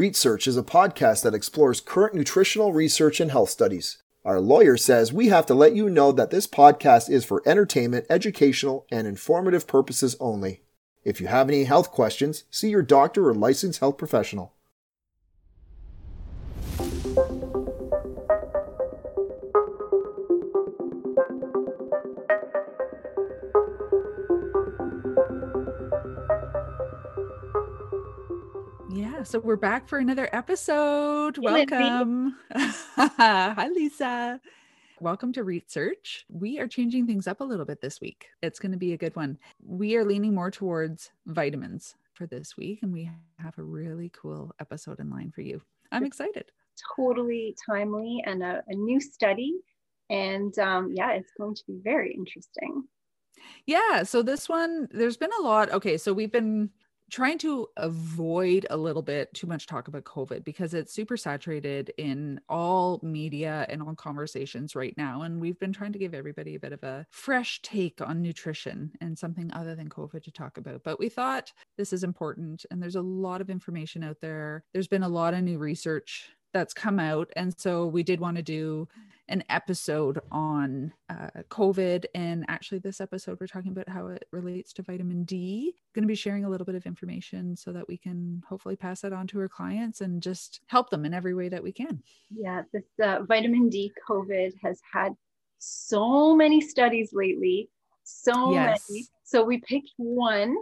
Research is a podcast that explores current nutritional research and health studies. Our lawyer says we have to let you know that this podcast is for entertainment, educational, and informative purposes only. If you have any health questions, see your doctor or licensed health professional. So we're back for another episode. Hey, Welcome. Hi, Lisa. Welcome to Research. We are changing things up a little bit this week. It's going to be a good one. We are leaning more towards vitamins for this week, and we have a really cool episode in line for you. I'm excited. Totally timely and a, a new study. And um, yeah, it's going to be very interesting. Yeah, so this one, there's been a lot. Okay, so we've been trying to avoid a little bit too much talk about COVID because it's super saturated in all media and all conversations right now. And we've been trying to give everybody a bit of a fresh take on nutrition and something other than COVID to talk about. But we thought this is important and there's a lot of information out there. There's been a lot of new research that's come out. And so we did want to do an episode on uh, COVID. And actually, this episode, we're talking about how it relates to vitamin D. Going to be sharing a little bit of information so that we can hopefully pass that on to our clients and just help them in every way that we can. Yeah, this uh, vitamin D COVID has had so many studies lately, so Yes. many. So we picked one,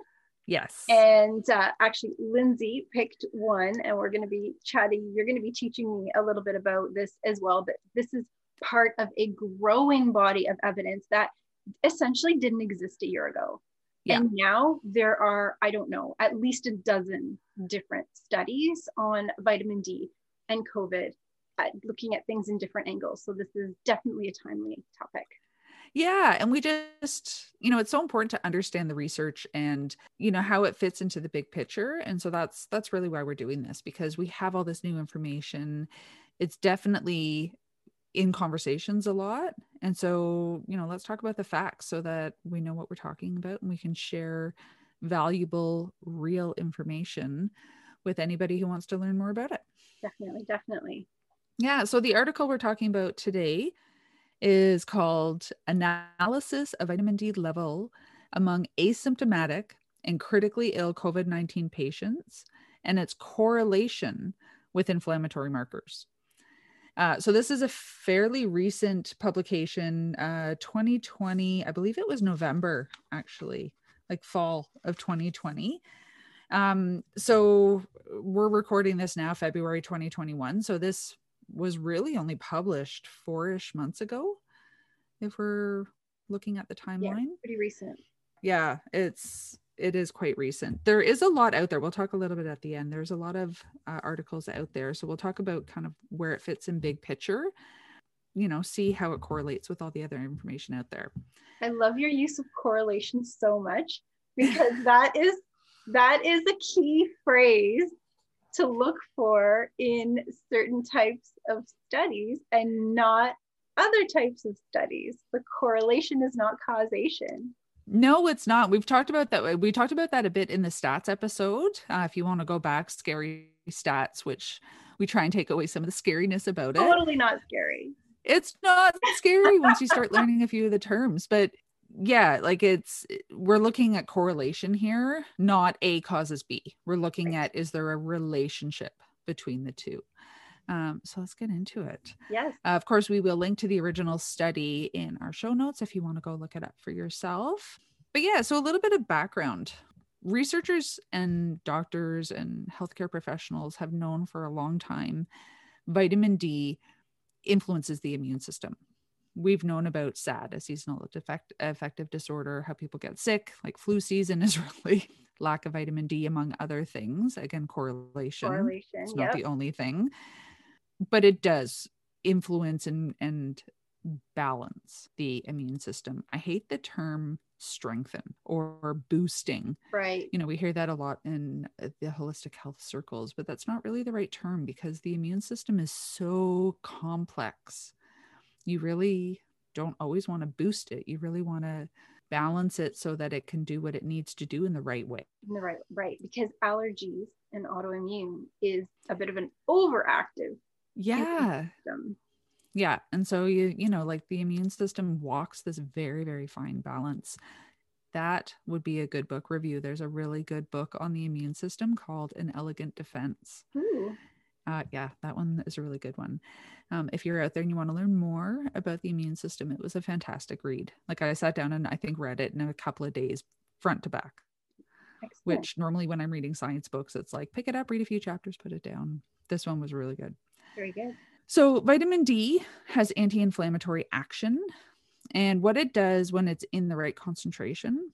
Yes. and uh, actually, Lindsay picked one, and we're going to be chatting. You're going to be teaching me a little bit about this as well. But this is part of a growing body of evidence that essentially didn't exist a year ago. Yeah. And now there are, I don't know, at least a dozen different studies on vitamin D and COVID, uh, looking at things in different angles. So this is definitely a timely topic. Yeah, and we just, you know, it's so important to understand the research and, you know, how it fits into the big picture. And so that's that's really why we're doing this because we have all this new information. It's definitely in conversations a lot. And so, you know, let's talk about the facts so that we know what we're talking about and we can share valuable real information with anybody who wants to learn more about it. Definitely, definitely. Yeah. So the article we're talking about today is called Analysis of Vitamin D Level Among Asymptomatic and Critically Ill COVID 19 Patients and its Correlation with Inflammatory Markers. Uh, so this is a fairly recent publication, uh, 2020, I believe it was November, actually, like fall of 2020. Um, so we're recording this now, February 2021. So this was really only published four-ish months ago if we're looking at the timeline. Yeah, timeline pretty recent. yeah it's it is quite recent there is a lot out there we'll talk a little bit at the end there's a lot of uh, articles out there so we'll talk about kind of where it fits in big picture you know see how it correlates with all the other information out there I love your use of correlation so much because that is that is a key phrase to look for in certain types of studies and not other types of studies. The correlation is not causation. No it's not we've talked about that we talked about that a bit in the stats episode uh, if you want to go back scary stats which we try and take away some of the scariness about it Totally not scary. it's not scary once you start learning a few of the terms but yeah like it's we're looking at correlation here not a causes b we're looking Right. at is there a relationship between the two um, so let's get into it Yes. uh, of course we will link to the original study in our show notes if you want to go look it up for yourself but yeah so a little bit of background researchers and doctors and healthcare professionals have known for a long time vitamin d influences the immune system we've known about SAD, a seasonal defect, affective disorder, how people get sick, like flu season is really lack of vitamin D, among other things. Again, correlation. Correlation. It's not Yep. the only thing, but it does influence and, and balance the immune system. I hate the term strengthen or boosting. Right. You know, we hear that a lot in uh, the holistic health circles, but that's not really the right term because the immune system is so complex. You really don't always want to boost it. You really want to balance it so that it can do what it needs to do in the right way. In the right right because allergies and autoimmune is a bit of an overactive Yeah. Yeah. And so you, you know, like the immune system walks this very, very fine balance. That would be a good book review. There's a really good book on the immune system called An Elegant Defense. Ooh, Uh, yeah, that one is a really good one. Um, if you're out there and you want to learn more about the immune system, it was a fantastic read. Like I sat down and I think read it in a couple of days, front to back. excellent. Which normally when I'm reading science books, it's like pick it up, read a few chapters, put it down. This one was really good. Very good. So, vitamin D has anti inflammatory action. And what it does when it's in the right concentration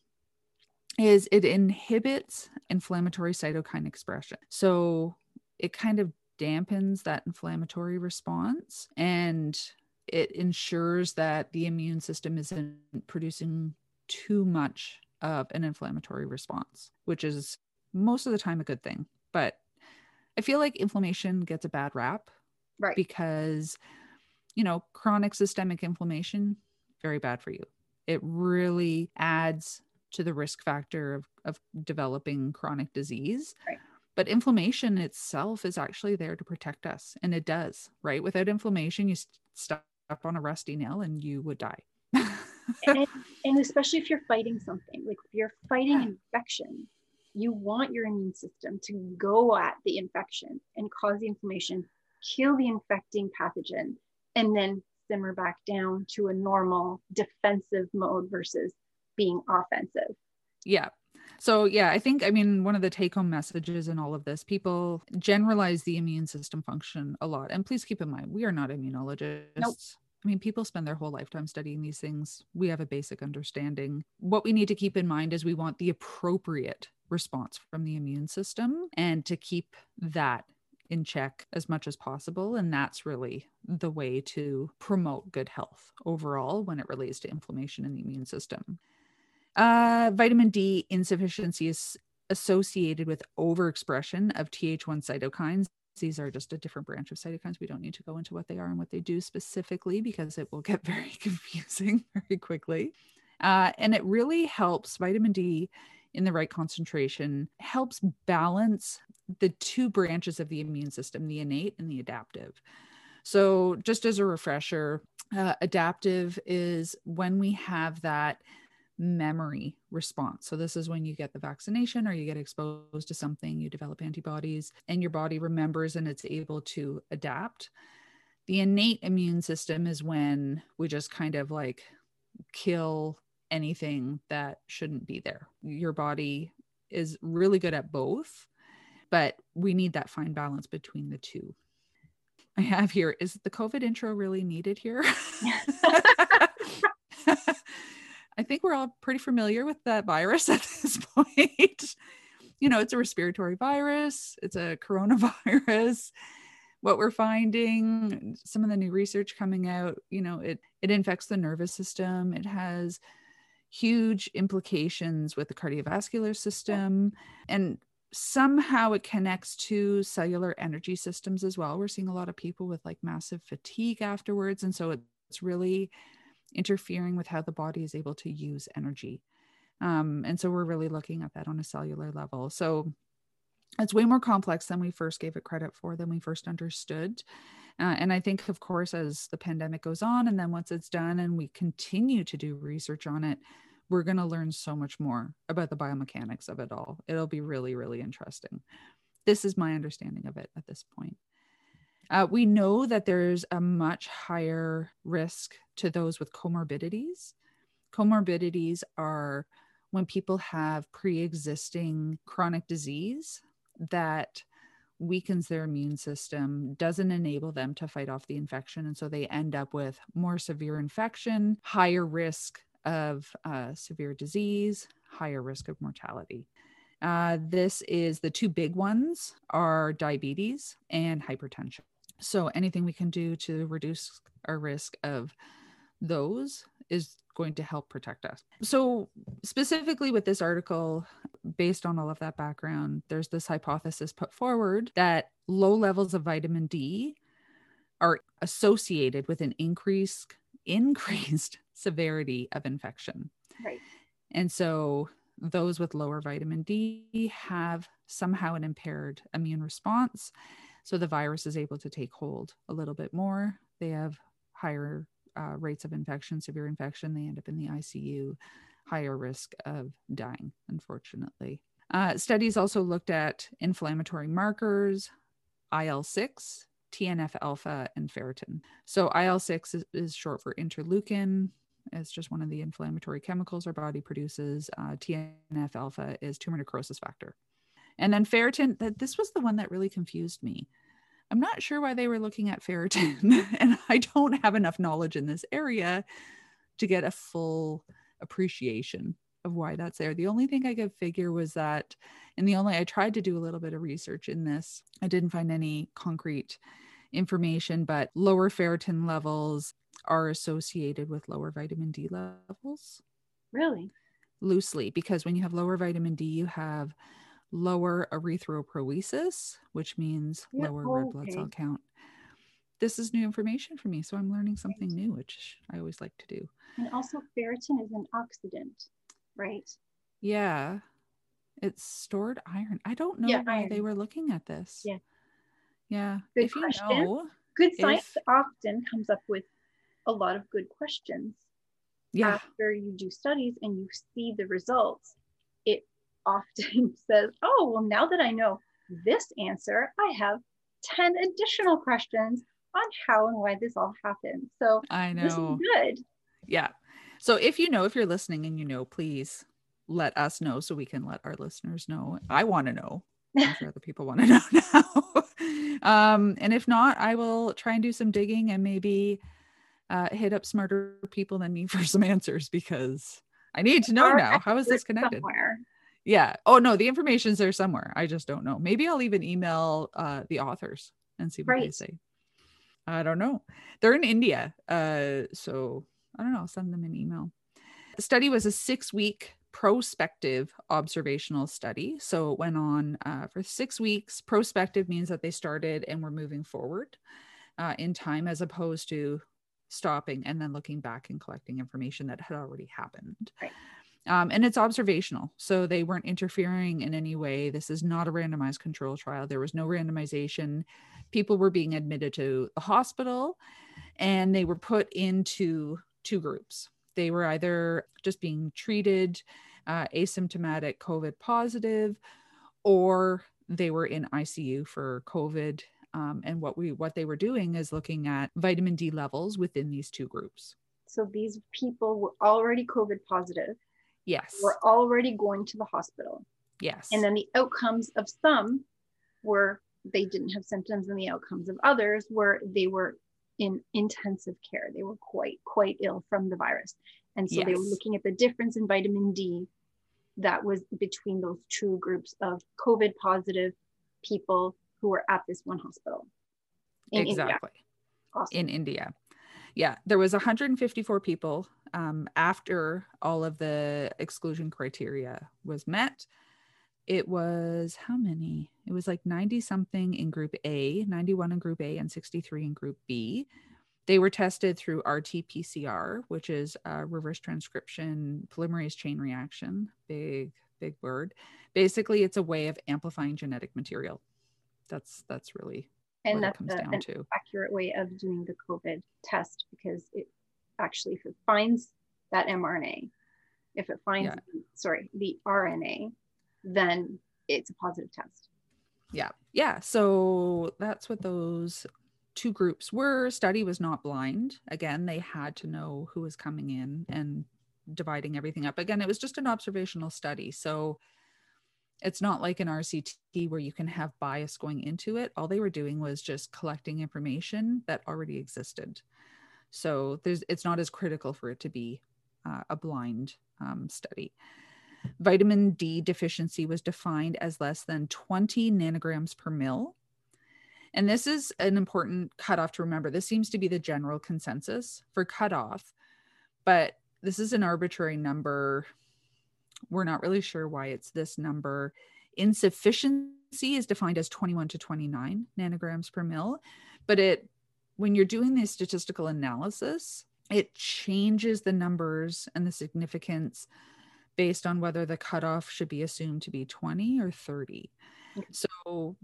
is it inhibits inflammatory cytokine expression. So, it kind of dampens that inflammatory response and it ensures that the immune system isn't producing too much of an inflammatory response, which is most of the time a good thing. But I feel like inflammation gets a bad rap Right. because you know chronic systemic inflammation very bad for you. It really adds to the risk factor of, of developing chronic disease. Right. but inflammation itself is actually there to protect us and it does right? Without inflammation you st- step on a rusty nail and you would die. And, and especially if you're fighting something, like if you're fighting infection, you want your immune system to go at the infection and cause the inflammation, kill the infecting pathogen, and then simmer back down to a normal defensive mode versus being offensive. Yeah. So, yeah, I think, I mean, one of the take home messages in all of this, people generalize the immune system function a lot. And please keep in mind, we are not immunologists. Nope. I mean, people spend their whole lifetime studying these things. We have a basic understanding. What we need to keep in mind is we want the appropriate response from the immune system and to keep that in check as much as possible. And that's really the way to promote good health overall when it relates to inflammation in the immune system. Uh, vitamin D insufficiency is associated with overexpression of Th1 cytokines. These are just a different branch of cytokines. We don't need to go into what they are and what they do specifically because it will get very confusing very quickly. Uh, and it really helps vitamin D in the right concentration, helps balance the two branches of the immune system, the innate and the adaptive. So, just as a refresher, uh, adaptive is when we have that memory response. So, this is when you get the vaccination or you get exposed to something, you develop antibodies, and your body remembers and it's able to adapt. The innate immune system is when we just kind of like kill anything that shouldn't be there. Your body is really good at both, but we need that fine balance between the two. I have here is the COVID intro really needed here? I think we're all pretty familiar with that virus at this point. you know, it's a respiratory virus, it's a coronavirus. What we're finding, some of the new research coming out, you know, it it infects the nervous system. It has huge implications with the cardiovascular system and somehow it connects to cellular energy systems as well. We're seeing a lot of people with like massive fatigue afterwards and so it's really interfering with how the body is able to use energy. Um, and so we're really looking at that on a cellular level. So it's way more complex than we first gave it credit for, than we first understood. Uh, and I think, of course, as the pandemic goes on, and then once it's done and we continue to do research on it, we're going to learn so much more about the biomechanics of it all. It'll be really, really interesting. This is my understanding of it at this point. Uh, we know that there's a much higher risk to those with comorbidities. Comorbidities are when people have pre existing chronic disease that weakens their immune system, doesn't enable them to fight off the infection. And so they end up with more severe infection, higher risk of uh, severe disease, higher risk of mortality. Uh, this is the two big ones are diabetes and hypertension. So anything we can do to reduce our risk of those is going to help protect us. So specifically with this article, based on all of that background, there's this hypothesis put forward that low levels of vitamin D are associated with an increased increased severity of infection. Right. And so those with lower vitamin D have somehow an impaired immune response. So the virus is able to take hold a little bit more. They have higher uh, rates of infection, severe infection. They end up in the ICU, higher risk of dying, unfortunately. Uh, studies also looked at inflammatory markers, IL 6, TNF alpha, and ferritin. So IL 6 is, is, short for interleukin. It's just one of the inflammatory chemicals our body produces. Uh, TNF alpha is tumor necrosis factor. And then ferritin, that this was the one that really confused me. I'm not sure why they were looking at ferritin, and I don't have enough knowledge in this area to get a full appreciation of why that's there. The only thing I could figure was that, and the only I tried to do a little bit of research in this, I didn't find any concrete information, but lower ferritin levels are associated with lower vitamin D levels. Really? Loosely, because when you have lower vitamin D, you have lower erythropoiesis, which means yeah, lower red blood cell count. This is new information for me, so I'm learning something new, which I always like to do. And also, ferritin is an oxidant, right? Yeah, it's stored iron. I don't know yeah, why iron. they were looking at this. Yeah, yeah. Good if question. You know, good science if... often comes up with a lot of good questions. Yeah. After you do studies and you see the results, it often says, Oh, well, now that I know this answer, I have 10 additional questions on how and why this all happened. So I know this is good. Yeah. So if you know, if you're listening and you know, please let us know so we can let our listeners know. I want to know. I'm sure other people want to know now. um, and if not, I will try and do some digging and maybe uh, hit up smarter people than me for some answers because I need to know now. How is this connected? Somewhere yeah oh no the information's there somewhere i just don't know maybe i'll even email uh the authors and see what right. they say i don't know they're in india uh so i don't know I'll send them an email the study was a six week prospective observational study so it went on uh, for six weeks prospective means that they started and were moving forward uh, in time as opposed to stopping and then looking back and collecting information that had already happened right. Um, and it's observational. So they weren't interfering in any way. This is not a randomized control trial. There was no randomization. People were being admitted to the hospital and they were put into two groups. They were either just being treated uh, asymptomatic COVID positive or they were in ICU for COVID. Um, and what we what they were doing is looking at vitamin D levels within these two groups. So these people were already COVID positive Yes. Were already going to the hospital. Yes. And then the outcomes of some were they didn't have symptoms, and the outcomes of others were they were in intensive care. They were quite, quite ill from the virus. And so yes. they were looking at the difference in vitamin D that was between those two groups of COVID positive people who were at this one hospital. In exactly. India. Awesome. In India. Yeah, there was 154 people um, after all of the exclusion criteria was met. It was how many? It was like 90 something in group A, 91 in group A, and 63 in group B. They were tested through RT PCR, which is a reverse transcription polymerase chain reaction. Big, big word. Basically, it's a way of amplifying genetic material. That's that's really and that's comes a, down to. accurate way of doing the COVID test because it actually if it finds that mRNA, if it finds yeah. sorry the RNA, then it's a positive test. Yeah, yeah. So that's what those two groups were. Study was not blind. Again, they had to know who was coming in and dividing everything up. Again, it was just an observational study. So it's not like an RCT where you can have bias going into it. All they were doing was just collecting information that already existed. So there's it's not as critical for it to be uh, a blind um, study. Vitamin D deficiency was defined as less than 20 nanograms per mil. And this is an important cutoff to remember. This seems to be the general consensus for cutoff, but this is an arbitrary number we're not really sure why it's this number. Insufficiency is defined as 21 to 29 nanograms per mil, but it when you're doing the statistical analysis, it changes the numbers and the significance based on whether the cutoff should be assumed to be 20 or 30. Okay. So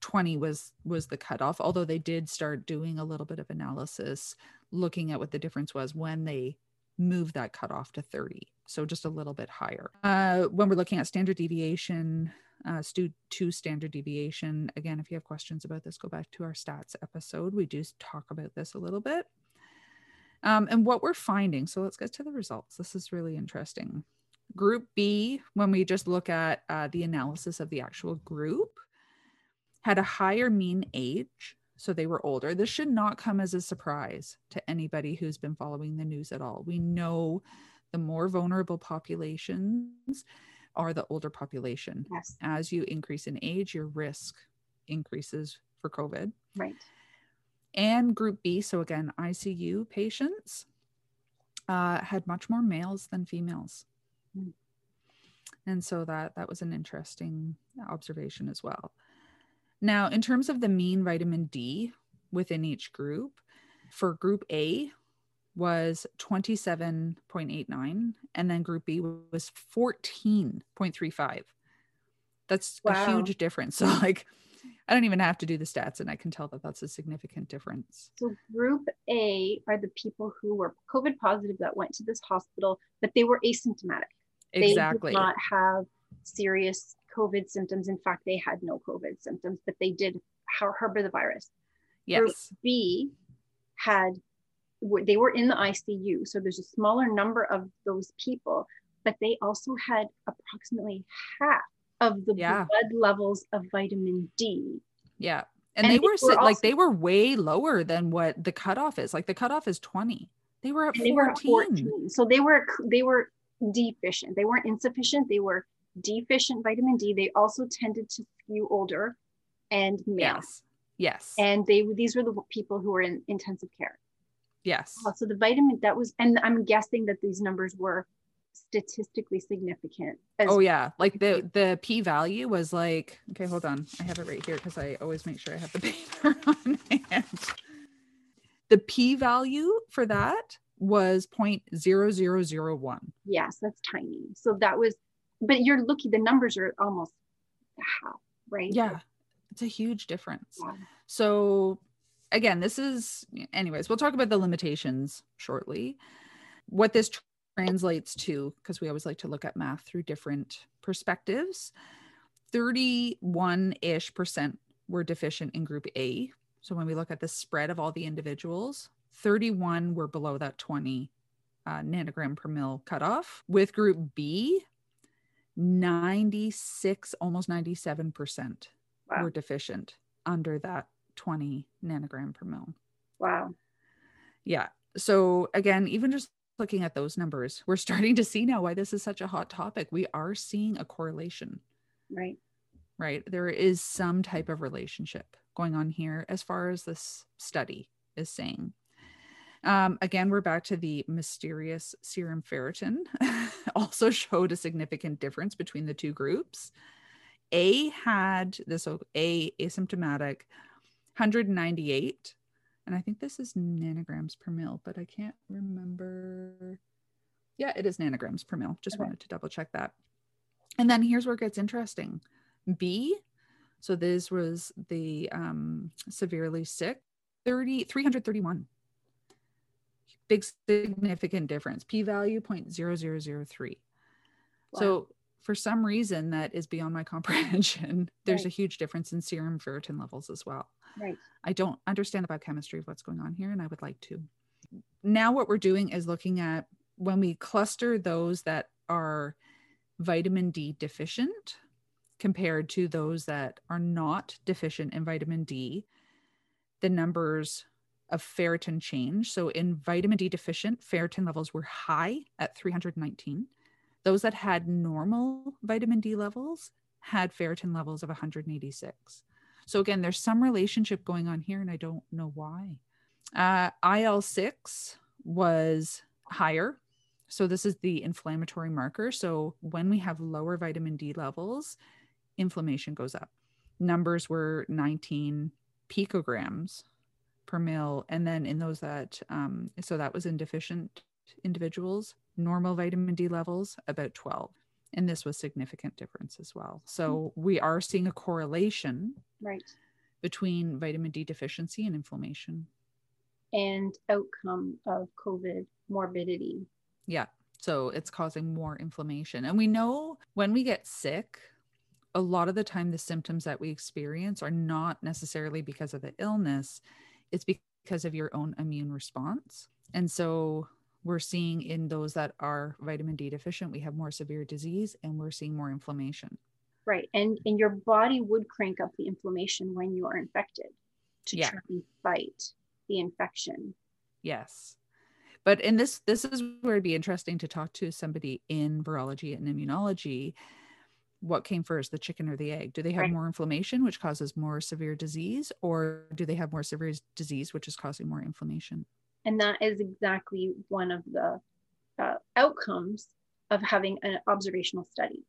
20 was was the cutoff, although they did start doing a little bit of analysis looking at what the difference was when they moved that cutoff to 30. So just a little bit higher. Uh, when we're looking at standard deviation, uh, stu- to standard deviation. Again, if you have questions about this, go back to our stats episode. We do talk about this a little bit. Um, and what we're finding. So let's get to the results. This is really interesting. Group B, when we just look at uh, the analysis of the actual group, had a higher mean age. So they were older. This should not come as a surprise to anybody who's been following the news at all. We know the more vulnerable populations are the older population. Yes. As you increase in age, your risk increases for COVID. Right. And group B, so again, ICU patients uh, had much more males than females. Hmm. And so that that was an interesting observation as well. Now, in terms of the mean vitamin D within each group, for group A was 27.89 and then group B was 14.35. That's a huge difference. So like I don't even have to do the stats and I can tell that that's a significant difference. So group A are the people who were COVID positive that went to this hospital, but they were asymptomatic. Exactly. They did not have serious COVID symptoms. In fact, they had no COVID symptoms, but they did harbor the virus. Group. B had, they were in the ICU. So there's a smaller number of those people, but they also had approximately half of the Yeah. blood levels of vitamin D. Yeah. And, And they they were, were si- like they were way lower than what the cutoff is. Like the cutoff is 20. They were at And they 14. were at 14. So they were they were deficient. They weren't insufficient. They were deficient vitamin D. They also tended to skew older and male. Yes. Yes. And they these were the people who were in intensive care. yes. Uh, So the vitamin that was, and I'm guessing that these numbers were statistically significant. As, Oh yeah, like the the p value was like okay, hold on, I have it right here because I always make sure I have the paper on hand. The p value for that was 0.0001. Yes, that's tiny. So that was, but you're looking. The numbers are almost half, right? Yeah, it's a huge difference. Yeah. So again, this is anyways, we'll talk about the limitations shortly. What this translates to because we always like to look at math through different perspectives. 31-ish percent were deficient in group A. So when we look at the spread of all the individuals, 31 were below that 20 uh, nanogram per mil cutoff. With group B, 96, almost 97% Wow. were deficient under that 20 nanogram per mil. Wow. Yeah. So again, even just looking at those numbers, we're starting to see now why this is such a hot topic. We are seeing a correlation, Right. right? There is some type of relationship going on here as far as this study is saying. Um, again, we're back to the mysterious serum ferritin, also showed a significant difference between the two groups. A had this A asymptomatic 198 and I think this is nanograms per mil, but I can't remember. Yeah, it is nanograms per mil. Just Okay. wanted to double check that. And then here's where it gets interesting. B, so this was the um, severely sick, 30, 331. Big significant difference. P value 0.0003. So for some reason that is beyond my comprehension, there's a huge difference in serum ferritin levels as well. Right. I don't understand the biochemistry of what's going on here, and I would like to. Now, what we're doing is looking at when we cluster those that are vitamin D deficient compared to those that are not deficient in vitamin D, the numbers of ferritin change. So, in vitamin D deficient, ferritin levels were high at 319. Those that had normal vitamin D levels had ferritin levels of 186. So again, there's some relationship going on here, and I don't know why. Uh, IL 6 was higher. So this is the inflammatory marker. So when we have lower vitamin D levels, inflammation goes up. Numbers were 19 picograms per mil. And then in those that, um, so that was in deficient individuals, normal vitamin D levels about 12. And this was significant difference as well. Mm-hmm. So we are seeing a correlation Right. between vitamin D deficiency and inflammation. And outcome of COVID morbidity. Yeah. So it's causing more inflammation. And we know when we get sick, a lot of the time the symptoms that we experience are not necessarily because of the illness, it's because of your own immune response. And so we're seeing in those that are vitamin D deficient, we have more severe disease and we're seeing more inflammation. Right. And and your body would crank up the inflammation when you are infected to Yeah. try and fight the infection. Yes. But in this this is where it'd be interesting to talk to somebody in virology and immunology. What came first, the chicken or the egg? Do they have Right. more inflammation, which causes more severe disease, or do they have more severe disease, which is causing more inflammation? And that is exactly one of the uh, outcomes of having an observational study.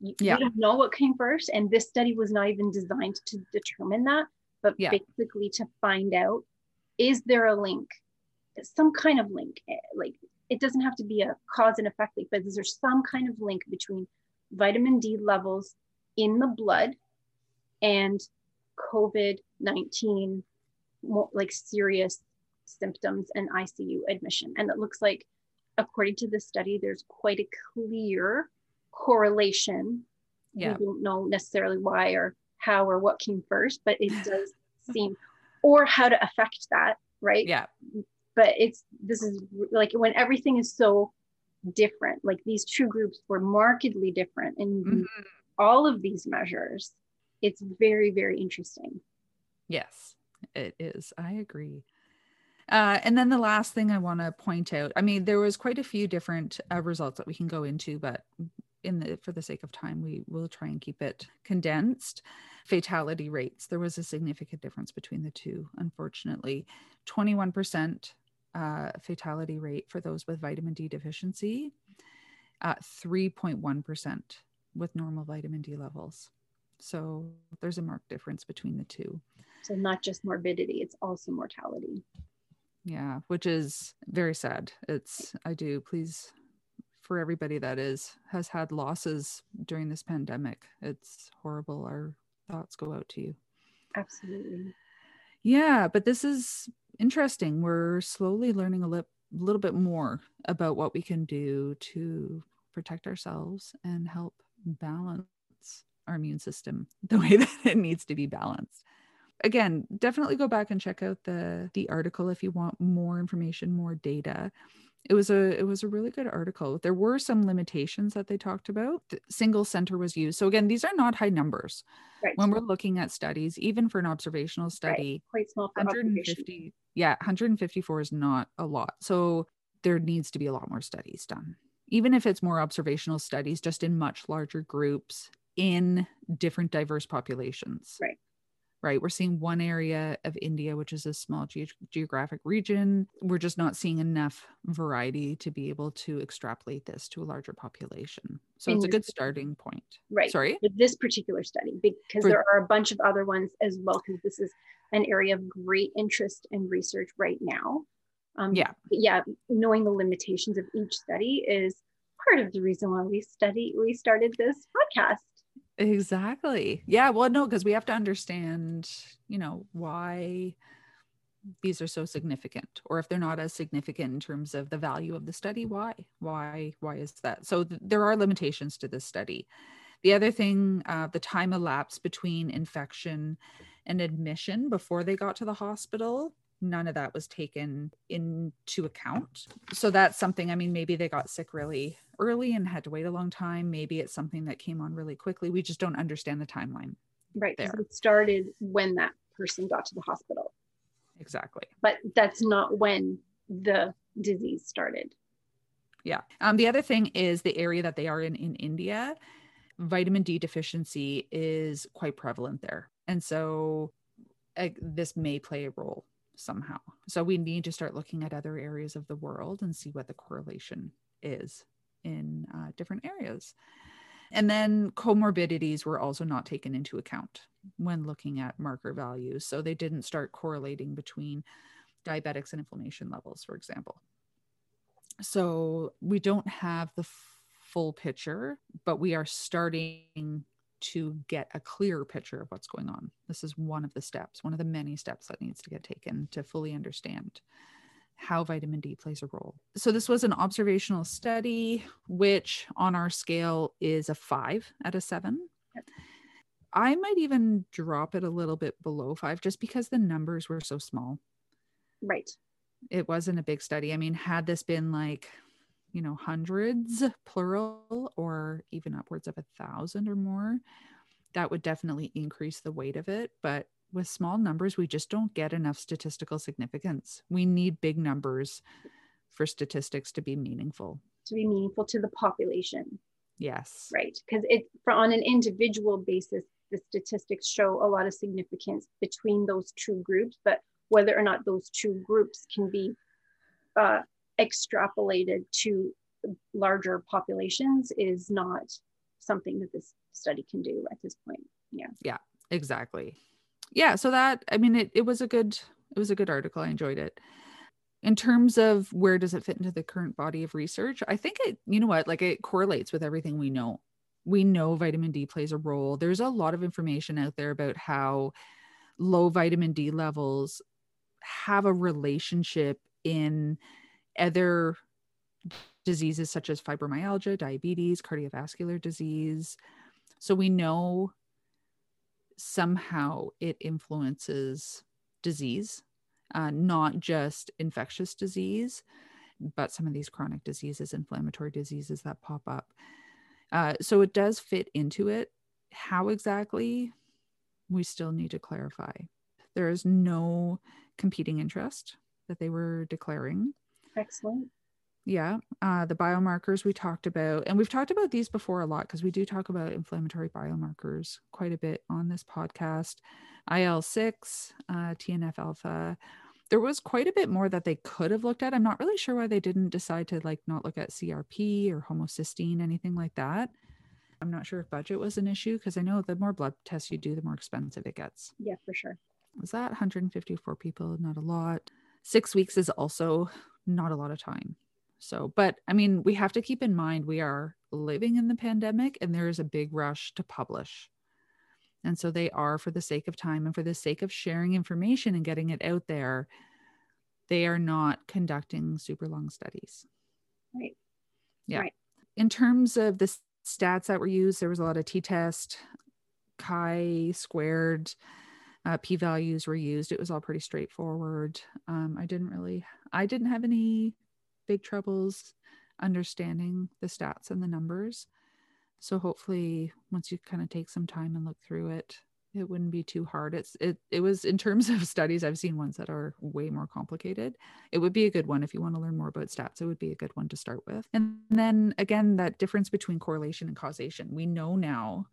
You, Yeah. We don't know what came first, and this study was not even designed to determine that, but Yeah. basically to find out is there a link, some kind of link? eh, Like it doesn't have to be a cause and effect link, but is there some kind of link between vitamin D levels in the blood and COVID 19, like serious symptoms and ICU admission. And it looks like, according to this study, there's quite a clear correlation. Yeah. We don't know necessarily why or how or what came first, but it does seem, or how to affect that, right? Yeah. But it's, this is like when everything is so different, like these two groups were markedly different in Mhm. all of these measures. It's very, very interesting. Yes, it is. I agree. Uh, and then the last thing I want to point out, I mean, there was quite a few different uh, results that we can go into, but in the for the sake of time, we will try and keep it condensed. Fatality rates, there was a significant difference between the two. Unfortunately, 21% uh, fatality rate for those with vitamin D deficiency, uh, 3.1% with normal vitamin D levels. So there's a marked difference between the two. So not just morbidity, it's also mortality. Yeah, which is very sad. It's I do please for everybody that is has had losses during this pandemic. It's horrible. Our thoughts go out to you. Absolutely. Yeah, but this is interesting. We're slowly learning a li- little bit more about what we can do to protect ourselves and help balance our immune system the way that it needs to be balanced. Again, definitely go back and check out the the article if you want more information, more data. It was a it was a really good article. There were some limitations that they talked about. The single center was used. So again, these are not high numbers Right. when we're looking at studies, even for an observational Right. study. Quite small for 150 yeah 154 is not a lot so there needs to be a lot more studies done even if it's more observational studies just in much larger groups in different diverse populations Right. Right we're seeing one area of india which is a small ge- geographic region we're just not seeing enough variety to be able to extrapolate this to a larger population so And it's a good starting point Right. sorry With this particular study, because For- there are a bunch of other ones as well, because this is an area of great interest and research right now. Um, Yeah. yeah, knowing the limitations of each study is part of the reason why we study we started this podcast. Exactly. Yeah. Well, no, because we have to understand, you know, why these are so significant, or if they're not as significant in terms of the value of the study, why? Why? Why is that? So th- there are limitations to this study. The other thing, uh, the time elapsed between infection and admission before they got to the hospital, none of that was taken into account. So that's something, I mean, maybe they got sick really early and had to wait a long time. Maybe it's something that came on really quickly. We just don't understand the timeline. Right. There. it started when that person got to the hospital, Exactly. but that's not when the disease started. Yeah. Um, the other thing is the area that they are in in India, vitamin D deficiency is quite prevalent there. And so uh, this may play a role somehow. So we need to start looking at other areas of the world and see what the correlation is in uh, different areas. And then comorbidities were also not taken into account when looking at marker values. So they didn't start correlating between diabetics and inflammation levels, for example. So we don't have the full picture, but we are starting to get a clearer picture of what's going on. This is one of the steps, one of the many steps that needs to get taken to fully understand how vitamin D plays a role. So, this was an observational study, which on our scale is a five out of seven. Yep. I might even drop it a little bit below five just because the numbers were so small. Right. It wasn't a big study. I mean, had this been like, you know, hundreds, plural, or even upwards of a thousand or more, that would definitely increase the weight of it. But with small numbers, we just don't get enough statistical significance. We need big numbers for statistics to be meaningful. To be meaningful to the population. Yes. Right. Because it for on an individual basis, the statistics show a lot of significance between those two groups, but whether or not those two groups can be uh, extrapolated to larger populations is not something that this study can do at this point. Yeah. Yeah, exactly. Yeah so that i mean it, it was a good it was a good article. I enjoyed it. In terms of where does it fit into the current body of research i think it you know what like it correlates with everything we know. We know vitamin d plays a role. There's a lot of information out there about how low vitamin d levels have a relationship in other diseases such as fibromyalgia diabetes cardiovascular disease so we know somehow it influences disease, uh, not just infectious disease, but some of these chronic diseases, inflammatory diseases that pop up. Uh, so it does fit into it. How exactly? We still need to clarify. There is no competing interest that they were declaring. Excellent. Yeah. Uh, the biomarkers we talked about, and we've talked about these before a lot because we do talk about inflammatory biomarkers quite a bit on this podcast. IL 6, uh, TNF alpha. There was quite a bit more that they could have looked at. I'm not really sure why they didn't decide to like not look at CRP or homocysteine, anything like that. I'm not sure if budget was an issue because I know the more blood tests you do, the more expensive it gets. Yeah, for sure. Was that 154 people? Not a lot. Six weeks is also not a lot of time. So, but I mean, we have to keep in mind we are living in the pandemic and there is a big rush to publish. And so they are, for the sake of time and for the sake of sharing information and getting it out there, they are not conducting super long studies. Right. Yeah. Right. In terms of the stats that were used, there was a lot of t test, chi squared, uh, p values were used. It was all pretty straightforward. Um, I didn't really, I didn't have any big troubles understanding the stats and the numbers. So hopefully once you kind of take some time and look through it, it wouldn't be too hard. It's it it was in terms of studies, I've seen ones that are way more complicated. It would be a good one if you want to learn more about stats. It would be a good one to start with. And then again, that difference between correlation and causation. We know now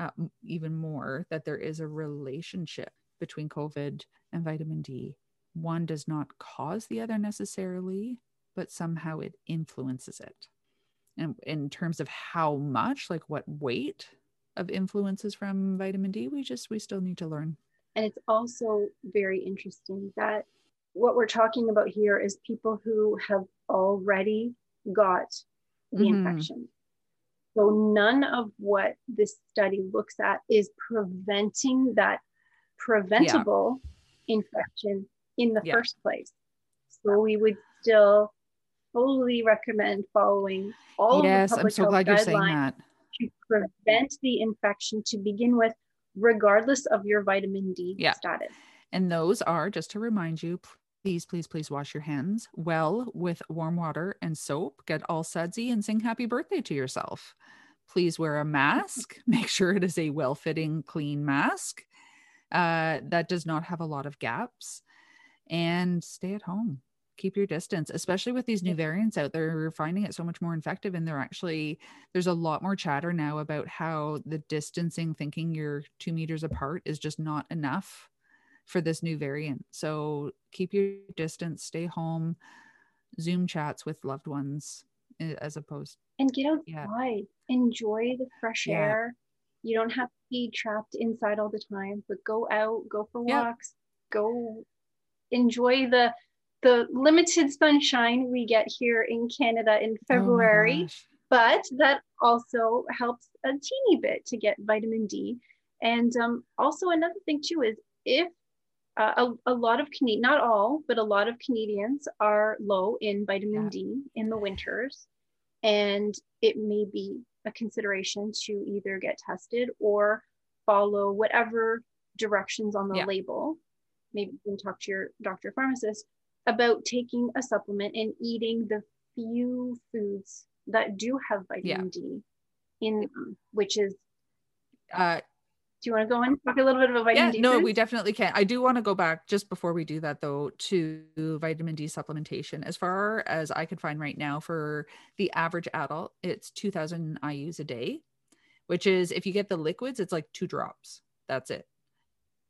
uh, even more that there is a relationship between COVID and vitamin D. One does not cause the other necessarily, but somehow it influences it. And in terms of how much, like what weight of influences from vitamin D, we just, we still need to learn. And it's also very interesting that what we're talking about here is people who have already got the mm-hmm. infection. So none of what this study looks at is preventing that preventable yeah. infection in the yeah. first place. So we would still fully recommend following all yes, of the public I'm so health glad you're saying that. to prevent the infection to begin with, regardless of your vitamin D yeah. status. And those are, just to remind you, please, please, please wash your hands well with warm water and soap. Get all sudsy and sing happy birthday to yourself. Please wear a mask. Make sure it is a well fitting, clean mask uh, that does not have a lot of gaps. And stay at home keep your distance especially with these new variants out there we're finding it so much more infective and they're actually there's a lot more chatter now about how the distancing thinking you're two meters apart is just not enough for this new variant so keep your distance stay home zoom chats with loved ones as opposed and get outside yeah. enjoy the fresh yeah. air you don't have to be trapped inside all the time but go out go for walks go enjoy the the limited sunshine we get here in Canada in Oh February, gosh. but that also helps a teeny bit to get vitamin D. And um, also another thing too is if uh, a, a lot of Canadian, not all, but a lot of Canadians are low in vitamin Yeah. D in the winters, and it may be a consideration to either get tested or follow whatever directions on the Yeah. label. Maybe you can talk to your doctor pharmacist about taking a supplement and eating the few foods that do have vitamin D in them, which is, Uh, do you want to go and talk a little bit about vitamin yeah, D? no, foods? we definitely can. I do want to go back just before we do that though to vitamin D supplementation. As far as I could find right now for the average adult, it's 2000 IUs a day, which is if you get the liquids, it's like two drops. That's it.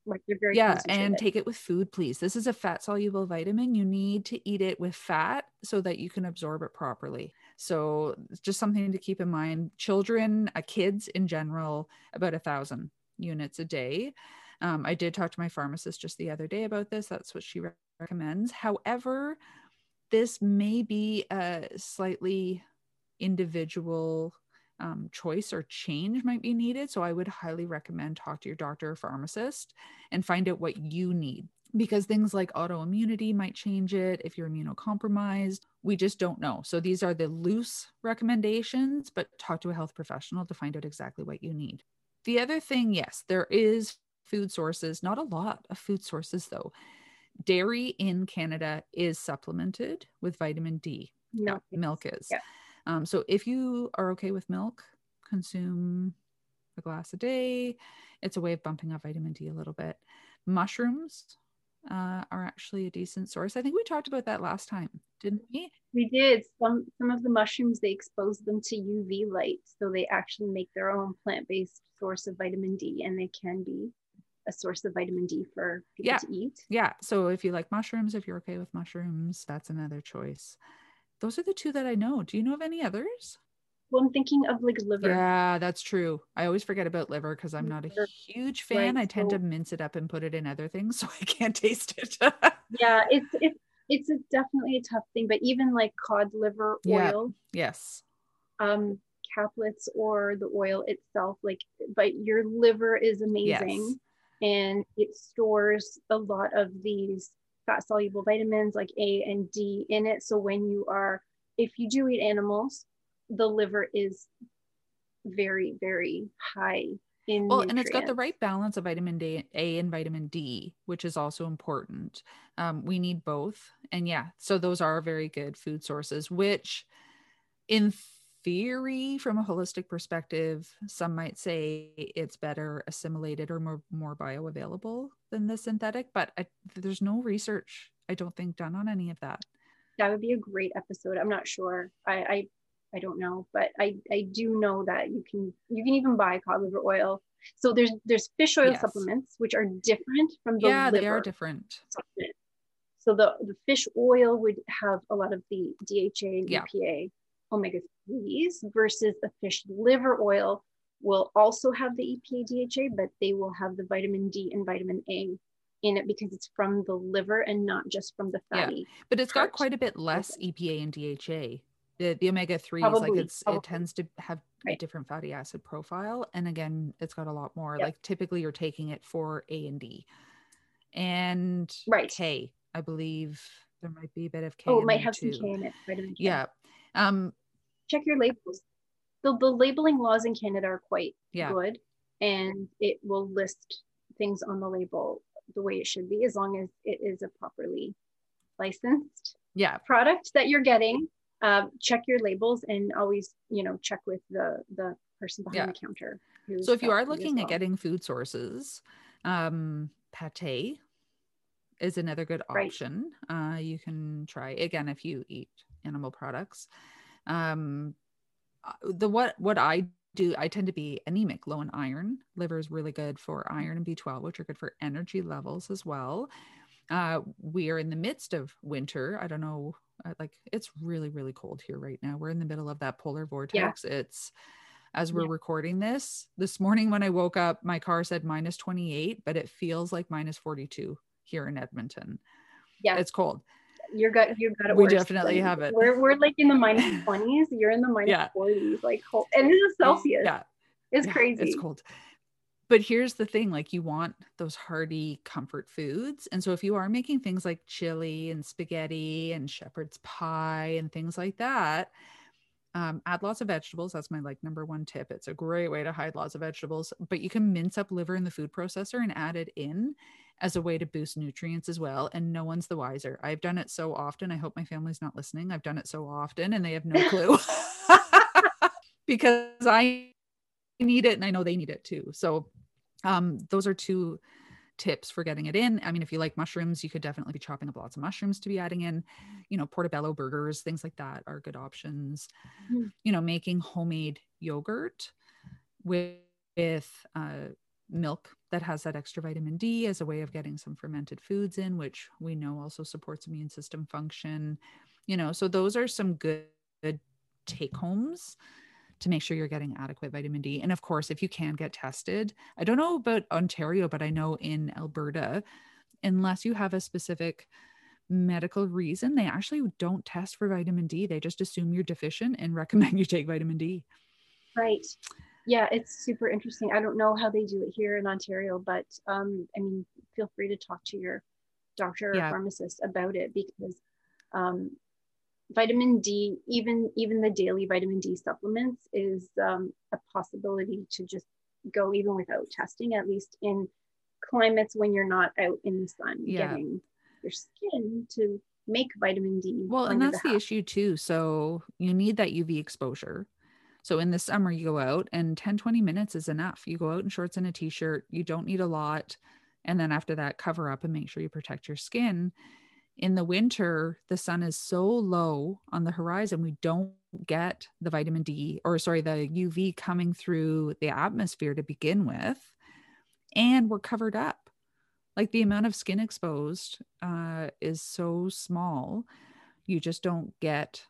like they're very yeah and take it with food please this is a fat soluble vitamin you need to eat it with fat so that you can absorb it properly so it's just something to keep in mind children uh, kids in general about a thousand units a day um, i did talk to my pharmacist just the other day about this that's what she recommends however this may be a slightly individual um, choice or change might be needed. So I would highly recommend talk to your doctor or pharmacist and find out what you need because things like autoimmunity might change it if you're immunocompromised. We just don't know. So these are the loose recommendations, but talk to a health professional to find out exactly what you need. The other thing, yes, there is food sources, not a lot of food sources though. Dairy in Canada is supplemented with vitamin D no, milk is. Yeah. Um, so if you are okay with milk, consume a glass a day. It's a way of bumping up vitamin D a little bit. Mushrooms uh, are actually a decent source. I think we talked about that last time, didn't we? we did some some of the mushrooms. They expose them to UV light, so they actually make their own plant-based source of vitamin D, and they can be a source of vitamin D for people Yeah. to eat. Yeah. So if you like mushrooms, if you're okay with mushrooms, that's another choice. Those are the two that I know. Do you know of any others? Well, I'm thinking of like liver. Yeah, that's true. I always forget about liver because I'm not a huge fan. right, I tend so- to mince it up and put it in other things so I can't taste it. Yeah, it's it's it's a, definitely a tough thing. But even like cod liver Yeah. oil, yes. um, caplets or the oil itself, like, but your liver is amazing. and it stores a lot of these fat soluble vitamins like A and D in it. So when you are, if you do eat animals, the liver is very, very high in. Well, and it's got the right balance of vitamin D, A and vitamin D, which is also important. Um, we need both. And yeah, so those are very good food sources, which in theory, from a holistic perspective, some might say it's better assimilated or more, more bioavailable than the synthetic, but I, there's no research, I don't think, done on any of that. That would be a great episode. I'm not sure. I, I, I don't know, but I, I do know that you can, you can even buy cod liver oil. So there's, there's fish oil Yes. supplements, which are different from the yeah, they are different. supplement. So the, the fish oil would have a lot of the DHA and Yeah. EPA omega 3s versus the fish liver oil will also have the EPA DHA, but they will have the vitamin D and vitamin A in it because it's from the liver and not just from the fatty. Yeah. fatty. But it's got quite a bit less EPA and DHA. The, the omega 3s, like it's probably. it tends to have a Right. different fatty acid profile. And again, it's got a lot more. Yep. Like typically you're taking it for A and D. And Right. K, I believe there might be a bit of K. Oh, it might have too. some K in it, vitamin K. Yeah. Um, Check your labels. The, the labeling laws in Canada are quite yeah. good and it will list things on the label the way it should be as long as it is a properly licensed Yeah. product that you're getting um, check your labels and always you know check with the the person behind Yeah. the counter So if you are looking at getting food sources, um, pate is another good Right. option. Uh, you can try again if you eat animal products. Um, uh, the what what I do, I tend to be anemic, low in iron. Liver is really good for iron and B12, which are good for energy levels as well. Uh, we are in the midst of winter. I don't know, uh, like it's really really cold here right now. We're in the middle of that polar vortex. It's as we're Yeah. recording this this morning when i woke up my car said minus 28 but it feels like minus 42 here in edmonton Yeah. it's cold You're got you got it. We definitely have it. We're we're like in the minus minus twenties. You're in the minus Yeah. forties. Like whole- and is Celsius. Yeah. It's Yeah, crazy. It's cold. But here's the thing like, you want those hearty comfort foods. And so, if you are making things like chili and spaghetti and shepherd's pie and things like that, um, add lots of vegetables. That's my like number one tip. It's a great way to hide lots of vegetables, but you can mince up liver in the food processor and add it in as a way to boost nutrients as well. And no one's the wiser. I've done it so often. I hope my family's not listening. I've done it so often and they have no clue because I need it and I know they need it too. So um those are two tips for getting it in. I mean, if you like mushrooms, you could definitely be chopping up lots of mushrooms to be adding in, you know, portobello burgers, things like that are good options. Mhm. You know, making homemade yogurt with, with uh, milk that has that extra vitamin D as a way of getting some fermented foods in, which we know also supports immune system function. You know, so those are some good, good take homes to make sure you're getting adequate vitamin D. And of course, if you can get tested, I don't know about Ontario, but I know in Alberta, unless you have a specific medical reason, they actually don't test for vitamin D. They just assume you're deficient and recommend you take vitamin D. Right. Yeah, it's super interesting. I don't know how they do it here in Ontario, but um, I mean, feel free to talk to your doctor or Yeah. pharmacist about it because um, vitamin D, even even the daily vitamin D supplements, is um, a possibility to just go even without testing, at least in climates when you're not out in the sun, Yeah. getting your skin to make vitamin D. Well, and that's the house. issue too. So you need that UV exposure. So in the summer, you go out and 10, 20 minutes is enough. You go out in shorts and a t shirt. You don't need a lot. And then after that, cover up and make sure you protect your skin. In the winter, the sun is so low on the horizon, we don't get the vitamin D or, sorry, the UV coming through the atmosphere to begin with. And we're covered up. Like the amount of skin exposed uh, is so small you just don't get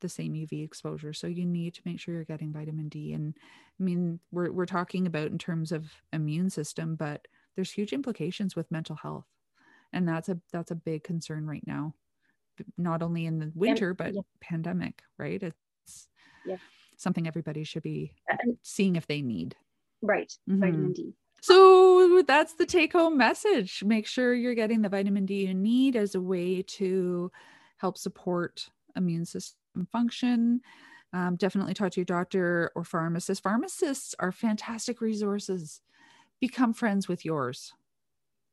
the same UV exposure. So you need to make sure you're getting vitamin D. And I mean, we're we're talking about in terms of immune system, but there's huge implications with mental health. And that's a that's a big concern right now. Not only in the winter, but yeah. pandemic, right? It's Yeah. something everybody should be seeing if they need. right, Mhm. vitamin D. So that's the take home message. Make sure you're getting the vitamin D you need as a way to help support immune system function. Um, definitely talk to your doctor or pharmacist. Pharmacists are fantastic resources. Become friends with yours,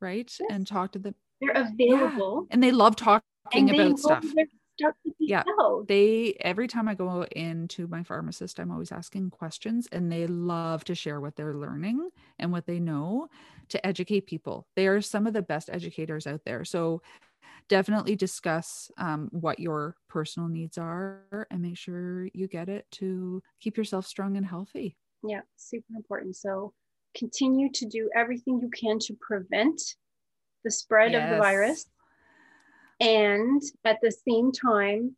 right? Yes. And talk to them. They're available. And they love talking and about stuff Yeah. out. they every time i go into my pharmacist i'm always asking questions and they love to share what they're learning and what they know to educate people they are some of the best educators out there so definitely discuss um, what your personal needs are and make sure you get it to keep yourself strong and healthy Yeah, super important. So continue to do everything you can to prevent the spread of the virus. And at the same time,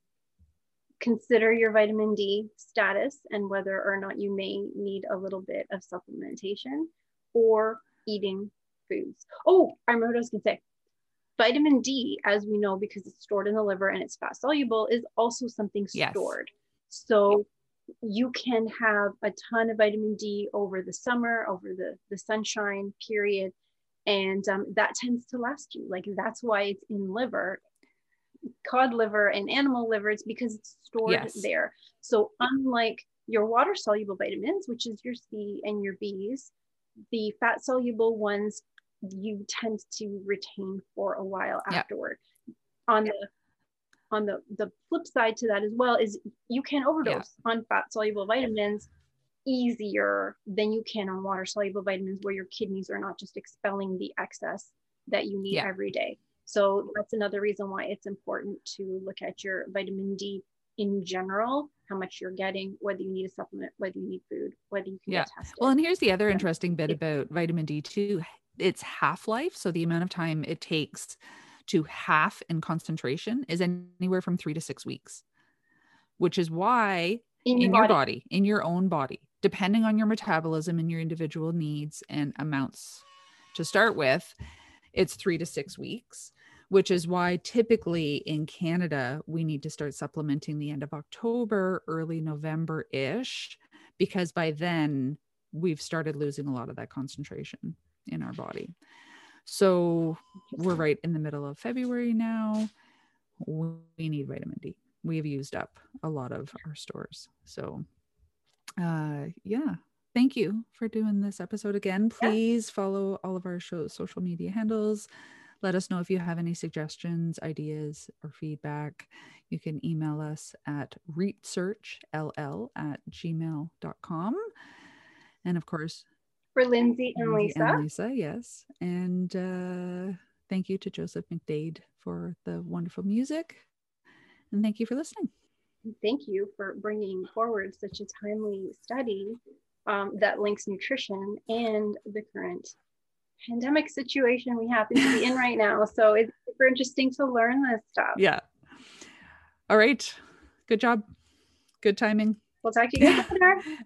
consider your vitamin D status and whether or not you may need a little bit of supplementation or eating foods. Oh, I remember what I was going to say. Vitamin D, as we know, because it's stored in the liver and it's fat soluble, is also something stored. Yes. stored. So you can have a ton of vitamin D over the summer, over the, the sunshine period. And um, that tends to last you. Like that's why it's in liver, cod liver and animal liver. It's because it's stored Yes. there. So unlike your water soluble vitamins, which is your C and your Bs, the fat soluble ones you tend to retain for a while Yeah. afterward. On the on the the flip side to that as well is you can overdose on fat soluble vitamins easier than you can on water soluble vitamins where your kidneys are not just expelling the excess that you need Yeah. every day. So that's another reason why it's important to look at your vitamin D in general, how much you're getting, whether you need a supplement, whether you need food, whether you can Yeah. get tested. Well, and here's the other Yeah. interesting bit It- about vitamin D too. Its half life, so the amount of time it takes to half in concentration, is anywhere from three to six weeks, which is why in, in your body, in your own body, depending on your metabolism and your individual needs and amounts to start with, it's three to six weeks. which is why typically in Canada, we need to start supplementing the end of October, early November ish, because by then we've started losing a lot of that concentration in our body. So we're right in the middle of February now. We need vitamin D. We have used up a lot of our stores. So, uh, yeah, thank you for doing this episode again. Please follow all of our show social media handles. Let us know if you have any suggestions, ideas, or feedback. You can email us at researchll at gmail.com. And of course, For Lindsay and Lindsay Lisa. and Lisa, yes. And uh, thank you to Joseph McDade for the wonderful music. And thank you for listening. Thank you for bringing forward such a timely study um, that links nutrition and the current pandemic situation we happen to be in right now. So it's super interesting to learn this stuff. Yeah. All right. Good job. Good timing. We'll talk to you guys later.